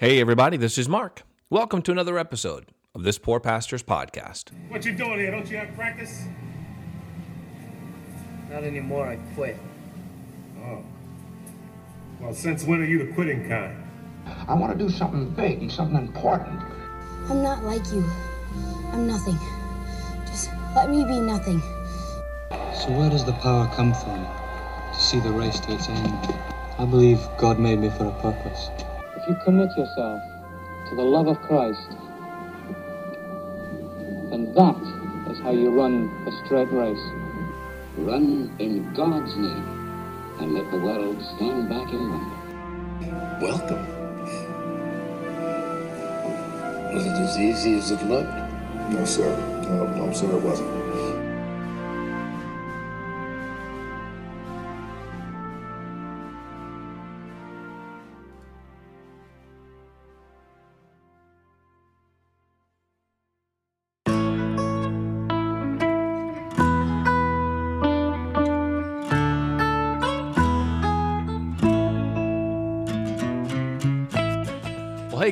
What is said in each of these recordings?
Hey, everybody, this is Mark. Welcome to another episode of this Poor Pastor's Podcast. What you doing here? Don't you have practice? Not anymore, I quit. Oh. Well, since when are you the quitting kind? I want to do something big and something important. I'm not like you. I'm nothing. Just let me be nothing. So where does the power come from to see the race to its end? I believe God made me for a purpose. If you commit yourself to the love of Christ, then that is how you run a straight race. Run in God's name and let the world stand back in wonder. Welcome. Was it as easy as it looked? No, sir. No, no, sir, it wasn't.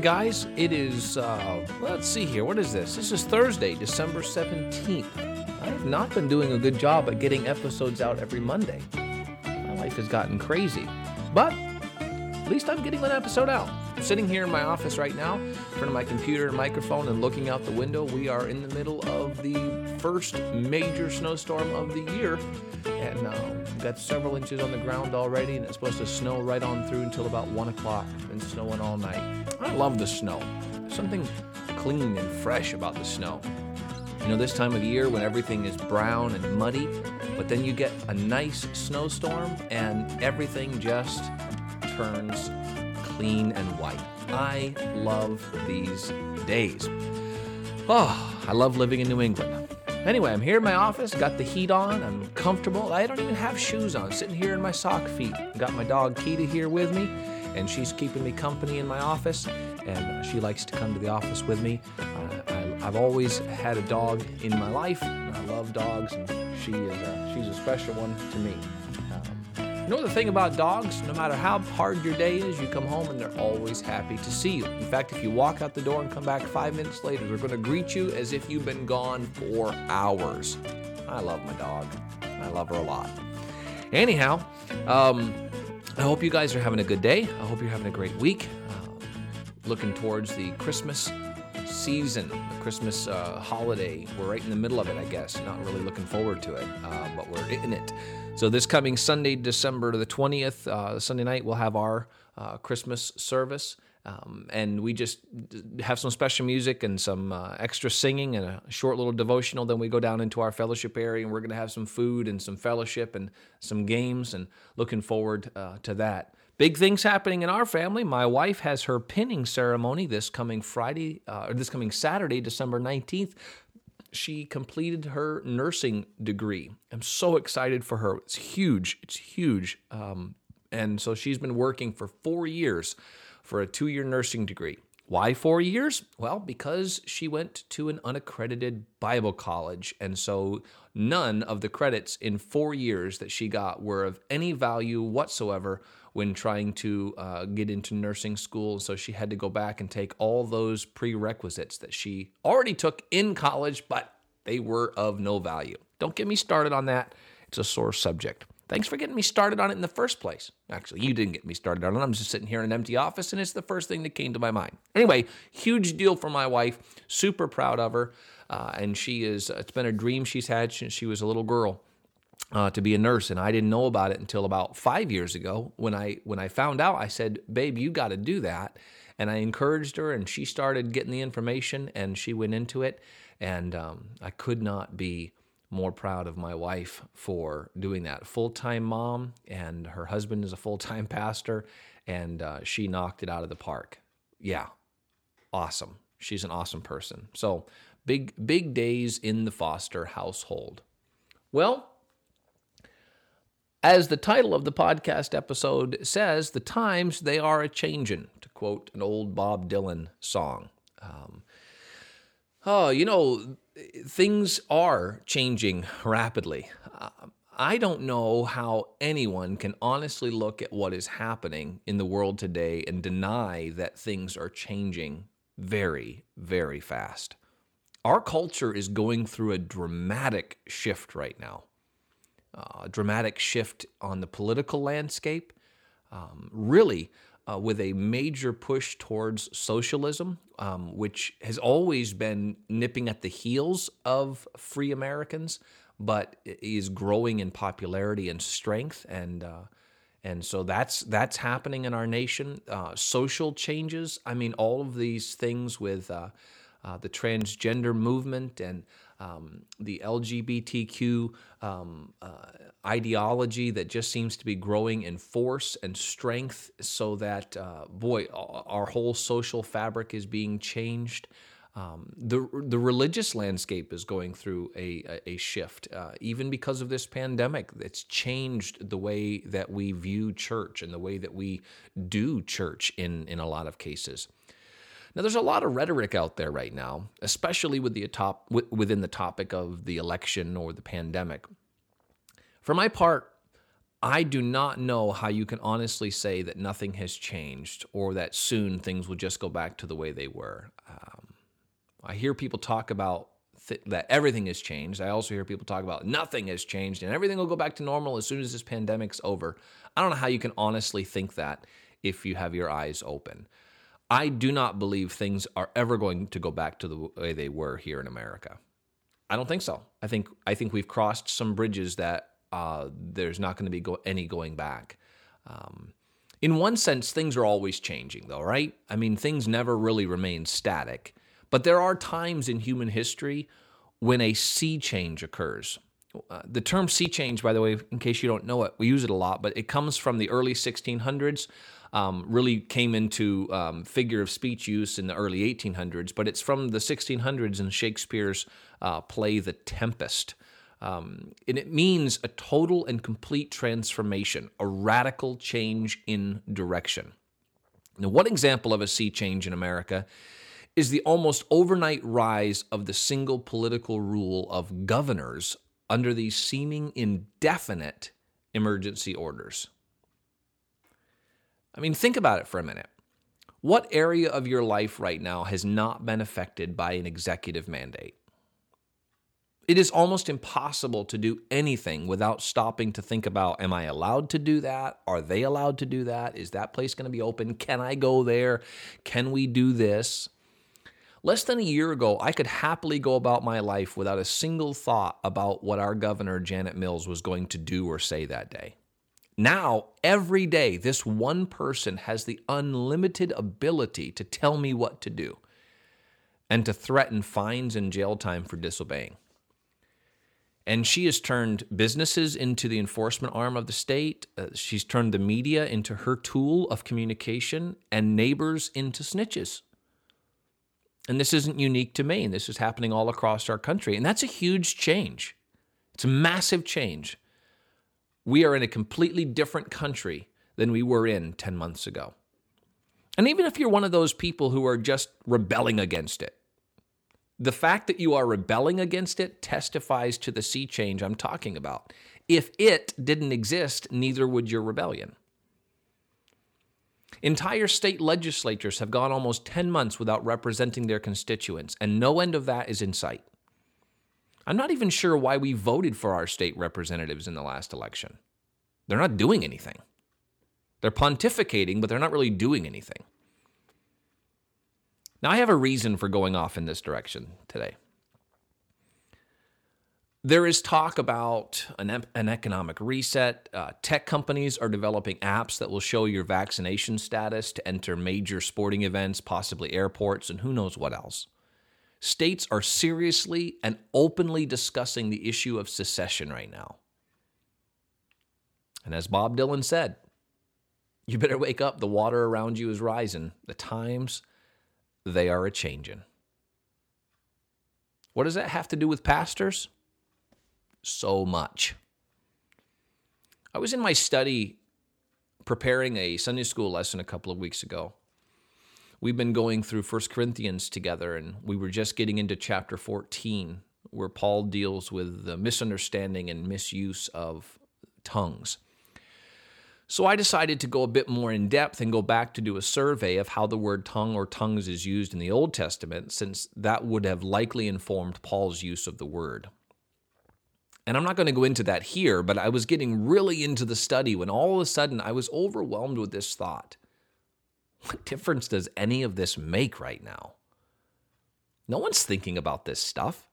Guys, it is, uh, let's see here, what is this? This is Thursday, December 17th. I have not been doing a good job at getting episodes out every Monday. My life has gotten crazy, but at least I'm getting an episode out. Sitting here in my office right now, in front of my computer and microphone, and looking out the window. We are in the middle of the first major snowstorm of the year, and uh, we've got several inches on the ground already, and it's supposed to snow right on through until about one o'clock. and snowing all night. I love the snow. Something clean and fresh about the snow. You know, this time of year when everything is brown and muddy, but then you get a nice snowstorm and everything just turns clean and white. I love these days. Oh, I love living in New England. Anyway, I'm here in my office, got the heat on, I'm comfortable. I don't even have shoes on, sitting here in my sock feet. Got my dog Kita here with me, and she's keeping me company in my office, and she likes to come to the office with me. I, I've always had a dog in my life, and I love dogs, and she is a, she's a special one to me. You know the thing about dogs? No matter how hard your day is, you come home and they're always happy to see you. In fact, if you walk out the door and come back five minutes later, they're going to greet you as if you've been gone for hours. I love my dog. I love her a lot. Anyhow, um, I hope you guys are having a good day. I hope you're having a great week. Uh, looking towards the Christmas season, the Christmas uh, holiday. We're right in the middle of it, I guess. Not really looking forward to it, uh, but we're in it. So this coming Sunday, December the 20th, uh, Sunday night, we'll have our uh, Christmas service. Um, and we just have some special music and some uh, extra singing and a short little devotional. Then we go down into our fellowship area and we're going to have some food and some fellowship and some games and looking forward uh, to that. Big things happening in our family. My wife has her pinning ceremony this coming Friday, uh, or this coming Saturday, December 19th. She completed her nursing degree. I'm so excited for her. It's huge. It's huge. Um, and so she's been working for four years for a two year nursing degree. Why four years? Well, because she went to an unaccredited Bible college. And so none of the credits in four years that she got were of any value whatsoever when trying to uh, get into nursing school. So she had to go back and take all those prerequisites that she already took in college, but they were of no value. Don't get me started on that. It's a sore subject. Thanks for getting me started on it in the first place. Actually, you didn't get me started on it. I'm just sitting here in an empty office, and it's the first thing that came to my mind. Anyway, huge deal for my wife. Super proud of her. Uh, and she is, it's been a dream she's had since she was a little girl. Uh, to be a nurse, and I didn't know about it until about five years ago. When I when I found out, I said, "Babe, you got to do that." And I encouraged her, and she started getting the information, and she went into it. And um, I could not be more proud of my wife for doing that. Full time mom, and her husband is a full time pastor, and uh, she knocked it out of the park. Yeah, awesome. She's an awesome person. So big, big days in the Foster household. Well, as the title of the podcast episode says, the times they are a changin', to quote an old Bob Dylan song. Um, oh, you know, things are changing rapidly. Uh, I don't know how anyone can honestly look at what is happening in the world today and deny that things are changing very, very fast. Our culture is going through a dramatic shift right now. Uh, a dramatic shift on the political landscape, um, really uh, with a major push towards socialism, um, which has always been nipping at the heels of free Americans, but is growing in popularity and strength. And uh, and so that's that's happening in our nation. Uh, social changes. I mean, all of these things with uh, uh, the transgender movement and um, the LGBTQ um, uh, ideology that just seems to be growing in force and strength, so that, uh, boy, our whole social fabric is being changed. Um, the the religious landscape is going through a a, shift, uh, even because of this pandemic. It's changed the way that we view church and the way that we do church in in a lot of cases. Now, there's a lot of rhetoric out there right now, especially with the within the topic of the election or the pandemic. For my part, I do not know how you can honestly say that nothing has changed or that soon things will just go back to the way they were. Um, I hear people talk about th- that everything has changed. I also hear people talk about nothing has changed and everything will go back to normal as soon as this pandemic's over. I don't know how you can honestly think that if you have your eyes open. I do not believe things are ever going to go back to the way they were here in America. I don't think so. I think I think we've crossed some bridges that uh, there's not going to be go- any going back. Um, in one sense, things are always changing, though, right? I mean, things never really remain static. But there are times in human history when a sea change occurs. Uh, the term sea change, by the way, in case you don't know it, we use it a lot, but it comes from the early 1600s um, really came into um, figure of speech use in the early 1800s, but it's from the 1600s in Shakespeare's uh, play The Tempest. Um, and it means a total and complete transformation, a radical change in direction. Now, one example of a sea change in America is the almost overnight rise of the single political rule of governors under these seeming indefinite emergency orders. I mean, think about it for a minute. What area of your life right now has not been affected by an executive mandate? It is almost impossible to do anything without stopping to think about Am I allowed to do that? Are they allowed to do that? Is that place going to be open? Can I go there? Can we do this? Less than a year ago, I could happily go about my life without a single thought about what our governor, Janet Mills, was going to do or say that day. Now, every day, this one person has the unlimited ability to tell me what to do and to threaten fines and jail time for disobeying. And she has turned businesses into the enforcement arm of the state. Uh, she's turned the media into her tool of communication and neighbors into snitches. And this isn't unique to Maine. This is happening all across our country. And that's a huge change. It's a massive change we are in a completely different country than we were in 10 months ago. And even if you're one of those people who are just rebelling against it, the fact that you are rebelling against it testifies to the sea change I'm talking about. If it didn't exist, neither would your rebellion. Entire state legislatures have gone almost 10 months without representing their constituents, and no end of that is in sight. I'm not even sure why we voted for our state representatives in the last election. They're not doing anything. They're pontificating, but they're not really doing anything. Now, I have a reason for going off in this direction today. There is talk about an, an economic reset. Uh, tech companies are developing apps that will show your vaccination status to enter major sporting events, possibly airports, and who knows what else states are seriously and openly discussing the issue of secession right now. And as Bob Dylan said, you better wake up. The water around you is rising. The times, they are a changing. What does that have to do with pastors? So much. I was in my study preparing a Sunday school lesson a couple of weeks ago we've been going through First Corinthians together, and we were just getting into chapter 14, where Paul deals with the misunderstanding and misuse of tongues. So I decided to go a bit more in depth and go back to do a survey of how the word tongue or tongues is used in the Old Testament, since that would have likely informed Paul's use of the word. And I'm not going to go into that here, but I was getting really into the study when all of a sudden I was overwhelmed with this thought. What difference does any of this make right now? No one's thinking about this stuff.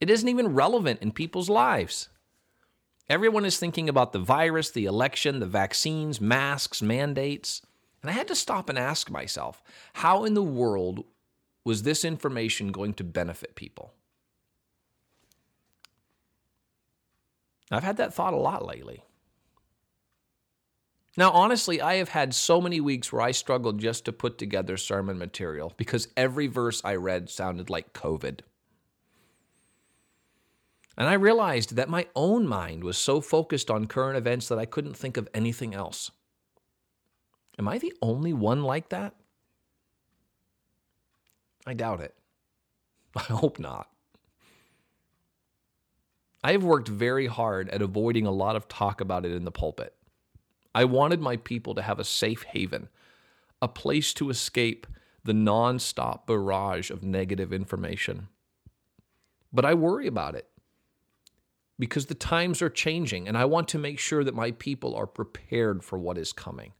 It isn't even relevant in people's lives. Everyone is thinking about the virus, the election, the vaccines, masks, mandates. And I had to stop and ask myself how in the world was this information going to benefit people? I've had that thought a lot lately. Now, honestly, I have had so many weeks where I struggled just to put together sermon material because every verse I read sounded like COVID. And I realized that my own mind was so focused on current events that I couldn't think of anything else. Am I the only one like that? I doubt it. I hope not. I have worked very hard at avoiding a lot of talk about it in the pulpit. I wanted my people to have a safe haven, a place to escape the nonstop barrage of negative information. But I worry about it because the times are changing and I want to make sure that my people are prepared for what is coming.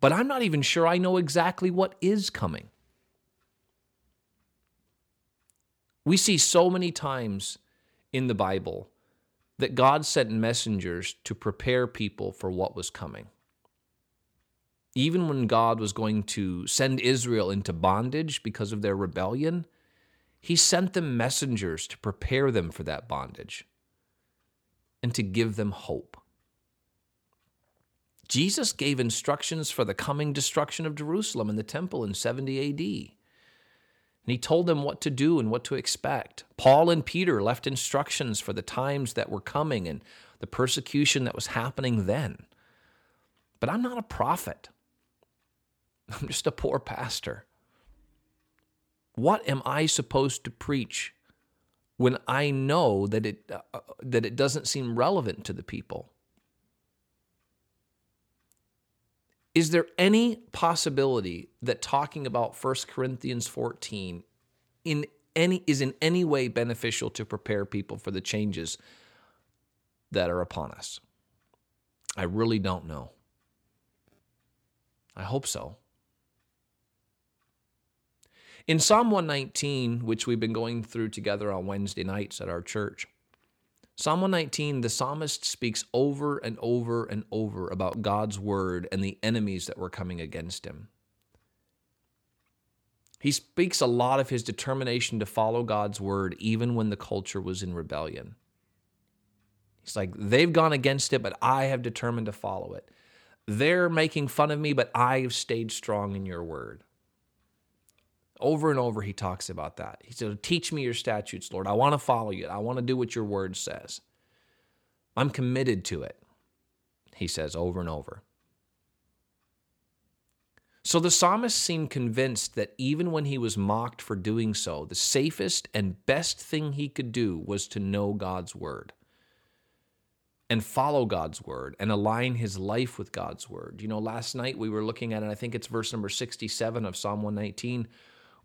But I'm not even sure I know exactly what is coming. We see so many times in the Bible that God sent messengers to prepare people for what was coming. Even when God was going to send Israel into bondage because of their rebellion, he sent them messengers to prepare them for that bondage and to give them hope. Jesus gave instructions for the coming destruction of Jerusalem and the temple in 70 AD. And he told them what to do and what to expect. Paul and Peter left instructions for the times that were coming and the persecution that was happening then. But I'm not a prophet, I'm just a poor pastor. What am I supposed to preach when I know that it, uh, uh, that it doesn't seem relevant to the people? Is there any possibility that talking about 1 Corinthians 14 in any, is in any way beneficial to prepare people for the changes that are upon us? I really don't know. I hope so. In Psalm 119, which we've been going through together on Wednesday nights at our church, Psalm 119, the psalmist speaks over and over and over about God's word and the enemies that were coming against him. He speaks a lot of his determination to follow God's word even when the culture was in rebellion. He's like, they've gone against it, but I have determined to follow it. They're making fun of me, but I have stayed strong in your word. Over and over, he talks about that. He said, Teach me your statutes, Lord. I want to follow you. I want to do what your word says. I'm committed to it, he says over and over. So the psalmist seemed convinced that even when he was mocked for doing so, the safest and best thing he could do was to know God's word and follow God's word and align his life with God's word. You know, last night we were looking at it, I think it's verse number 67 of Psalm 119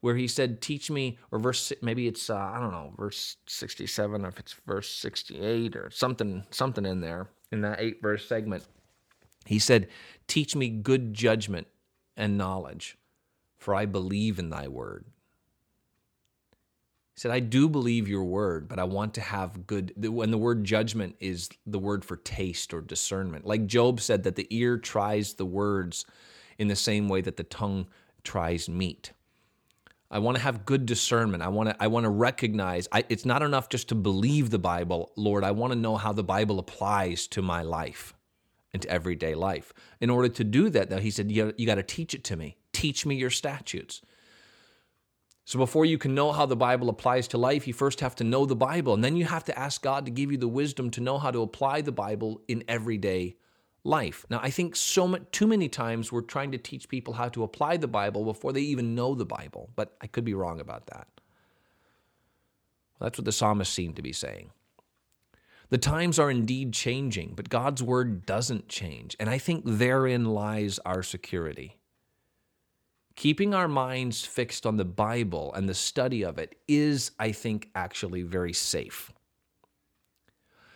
where he said, Teach me, or verse, maybe it's, uh, I don't know, verse 67, or if it's verse 68 or something, something in there, in that eight verse segment. He said, Teach me good judgment and knowledge, for I believe in thy word. He said, I do believe your word, but I want to have good. When the word judgment is the word for taste or discernment. Like Job said, that the ear tries the words in the same way that the tongue tries meat. I want to have good discernment. I want to I want to recognize I, it's not enough just to believe the Bible, Lord. I want to know how the Bible applies to my life and to everyday life. In order to do that, though, he said, you, you got to teach it to me. Teach me your statutes. So before you can know how the Bible applies to life, you first have to know the Bible, and then you have to ask God to give you the wisdom to know how to apply the Bible in everyday life. Now, I think so much, too many times we're trying to teach people how to apply the Bible before they even know the Bible, but I could be wrong about that. That's what the psalmist seemed to be saying. The times are indeed changing, but God's word doesn't change. And I think therein lies our security. Keeping our minds fixed on the Bible and the study of it is, I think, actually very safe.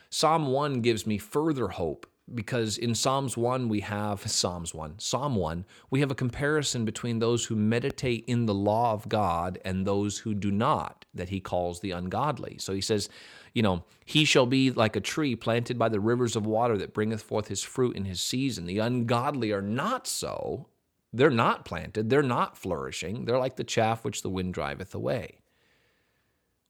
Psalm 1 gives me further hope because in Psalms 1 we have Psalms 1, Psalm 1, we have a comparison between those who meditate in the law of God and those who do not, that he calls the ungodly. So he says, you know, he shall be like a tree planted by the rivers of water that bringeth forth his fruit in his season. The ungodly are not so. They're not planted, they're not flourishing. They're like the chaff which the wind driveth away.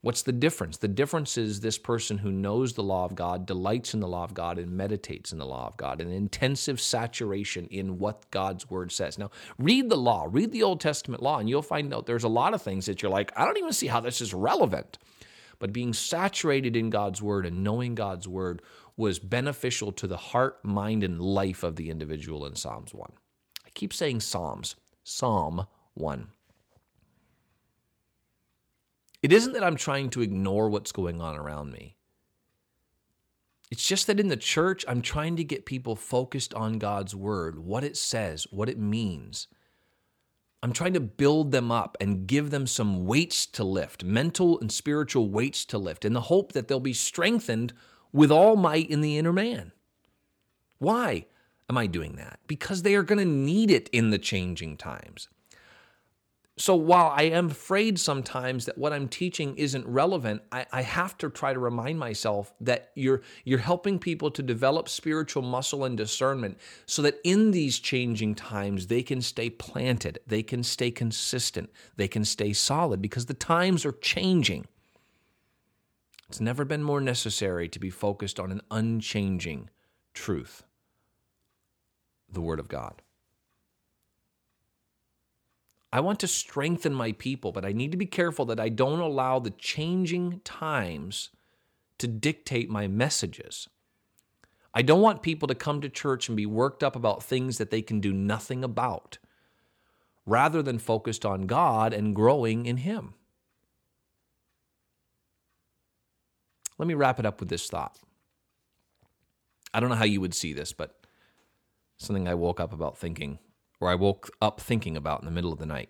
What's the difference? The difference is this person who knows the law of God, delights in the law of God, and meditates in the law of God, an intensive saturation in what God's word says. Now, read the law, read the Old Testament law, and you'll find out there's a lot of things that you're like, I don't even see how this is relevant. But being saturated in God's word and knowing God's word was beneficial to the heart, mind, and life of the individual in Psalms 1. I keep saying Psalms, Psalm 1. It isn't that I'm trying to ignore what's going on around me. It's just that in the church, I'm trying to get people focused on God's word, what it says, what it means. I'm trying to build them up and give them some weights to lift, mental and spiritual weights to lift, in the hope that they'll be strengthened with all might in the inner man. Why am I doing that? Because they are going to need it in the changing times. So while I am afraid sometimes that what I'm teaching isn't relevant, I, I, have to try to remind myself that you're you're helping people to develop spiritual muscle and discernment so that in these changing times they can stay planted, they can stay consistent, they can stay solid because the times are changing. It's never been more necessary to be focused on an unchanging truth, the Word of God. I want to strengthen my people, but I need to be careful that I don't allow the changing times to dictate my messages. I don't want people to come to church and be worked up about things that they can do nothing about, rather than focused on God and growing in Him. Let me wrap it up with this thought. I don't know how you would see this, but something I woke up about thinking or I woke up thinking about in the middle of the night.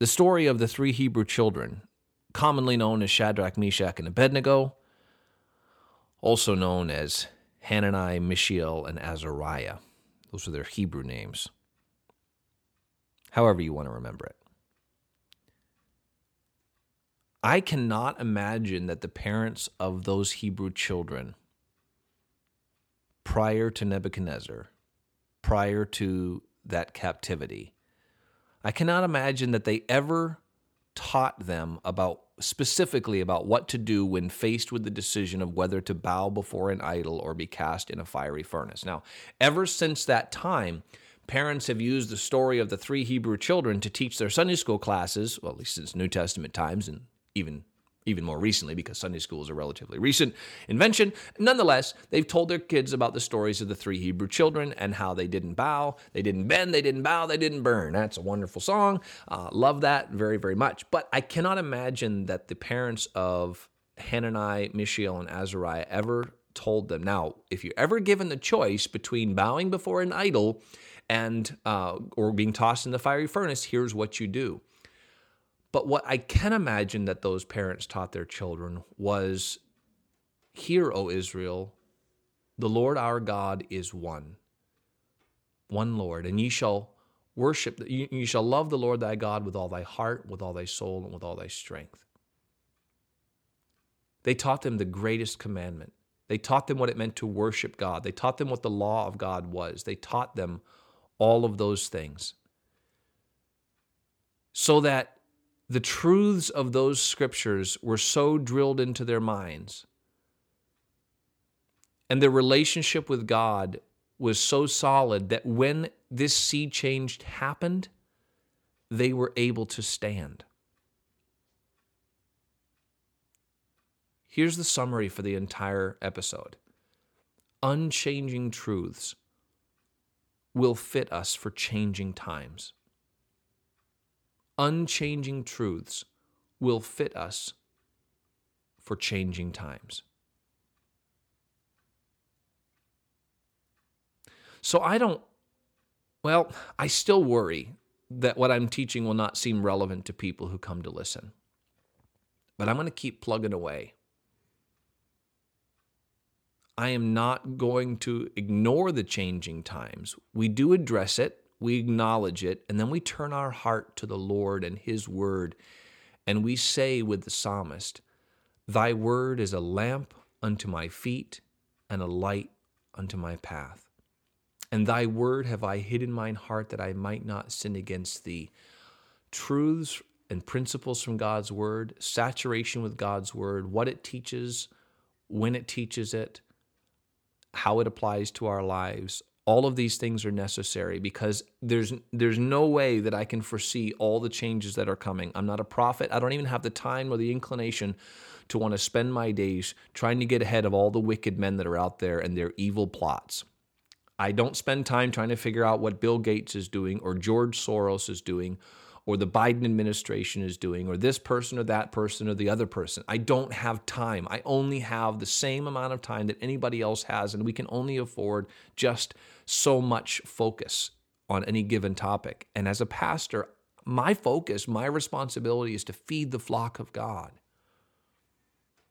The story of the three Hebrew children, commonly known as Shadrach, Meshach, and Abednego, also known as Hanani, Mishael, and Azariah. Those are their Hebrew names. However, you want to remember it. I cannot imagine that the parents of those Hebrew children prior to Nebuchadnezzar, prior to that captivity. I cannot imagine that they ever taught them about specifically about what to do when faced with the decision of whether to bow before an idol or be cast in a fiery furnace. Now, ever since that time, parents have used the story of the three Hebrew children to teach their Sunday school classes, well, at least since New Testament times and even even more recently because Sunday school is a relatively recent invention. Nonetheless, they've told their kids about the stories of the three Hebrew children and how they didn't bow, they didn't bend, they didn't bow, they didn't burn. That's a wonderful song. Uh, love that very, very much. But I cannot imagine that the parents of Hanani, Mishael, and Azariah ever told them. Now, if you're ever given the choice between bowing before an idol and uh, or being tossed in the fiery furnace, here's what you do. But what I can imagine that those parents taught their children was Hear, O Israel, the Lord our God is one, one Lord, and ye shall worship, ye shall love the Lord thy God with all thy heart, with all thy soul, and with all thy strength. They taught them the greatest commandment. They taught them what it meant to worship God. They taught them what the law of God was. They taught them all of those things. So that the truths of those scriptures were so drilled into their minds, and their relationship with God was so solid that when this sea change happened, they were able to stand. Here's the summary for the entire episode. Unchanging truths will fit us for changing times unchanging truths will fit us for changing times. So I don't, well, I still worry that what I'm teaching will not seem relevant to people who come to listen. But I'm going to keep plugging away. I am not going to ignore the changing times. We do address it, we acknowledge it, and then we turn our heart to the Lord and His Word, and we say with the psalmist, Thy Word is a lamp unto my feet and a light unto my path. And thy word have I hid in mine heart that I might not sin against thee. Truths and principles from God's word, saturation with God's word, what it teaches, when it teaches it, how it applies to our lives. All of these things are necessary because there's there's no way that I can foresee all the changes that are coming. I'm not a prophet. I don't even have the time or the inclination to want to spend my days trying to get ahead of all the wicked men that are out there and their evil plots. I don't spend time trying to figure out what Bill Gates is doing or George Soros is doing or the Biden administration is doing or this person or that person or the other person. I don't have time. I only have the same amount of time that anybody else has, and we can only afford just so much focus on any given topic. And as a pastor, my focus, my responsibility is to feed the flock of God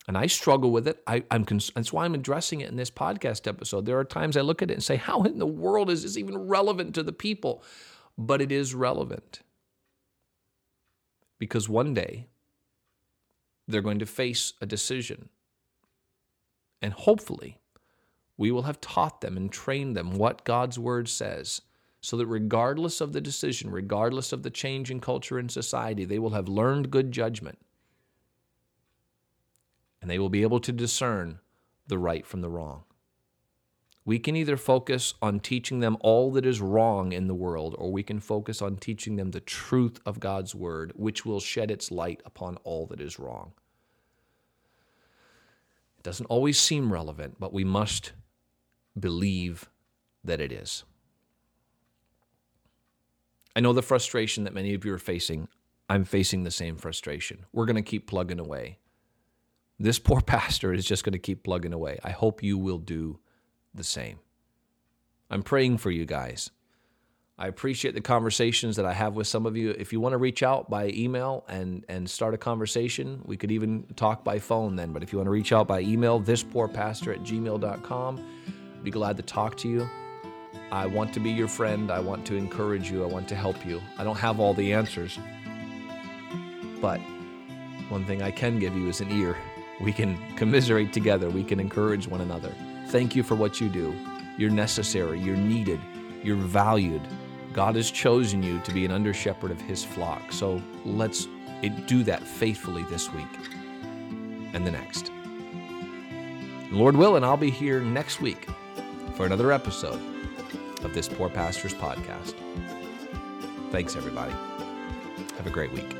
and I struggle with it. I, am cons- that's why I'm addressing it in this podcast episode. There are times I look at it and say, "How in the world is this even relevant to the people?" But it is relevant because one day they're going to face a decision, and hopefully, we will have taught them and trained them what God's word says. So that regardless of the decision, regardless of the change in culture and society, they will have learned good judgment and they will be able to discern the right from the wrong. We can either focus on teaching them all that is wrong in the world, or we can focus on teaching them the truth of God's word, which will shed its light upon all that is wrong. It doesn't always seem relevant, but we must believe that it is. I know the frustration that many of you are facing. I'm facing the same frustration. We're going to keep plugging away. This poor pastor is just going to keep plugging away. I hope you will do the same. I'm praying for you guys. I appreciate the conversations that I have with some of you. If you want to reach out by email and, and start a conversation, we could even talk by phone then. But if you want to reach out by email, thispoorpastor at gmail.com, I'd be glad to talk to you. I want to be your friend. I want to encourage you. I want to help you. I don't have all the answers. But one thing I can give you is an ear we can commiserate together. We can encourage one another. Thank you for what you do. You're necessary. You're needed. You're valued. God has chosen you to be an under shepherd of his flock. So let's do that faithfully this week and the next. Lord willing, I'll be here next week for another episode of this Poor Pastors podcast. Thanks, everybody. Have a great week.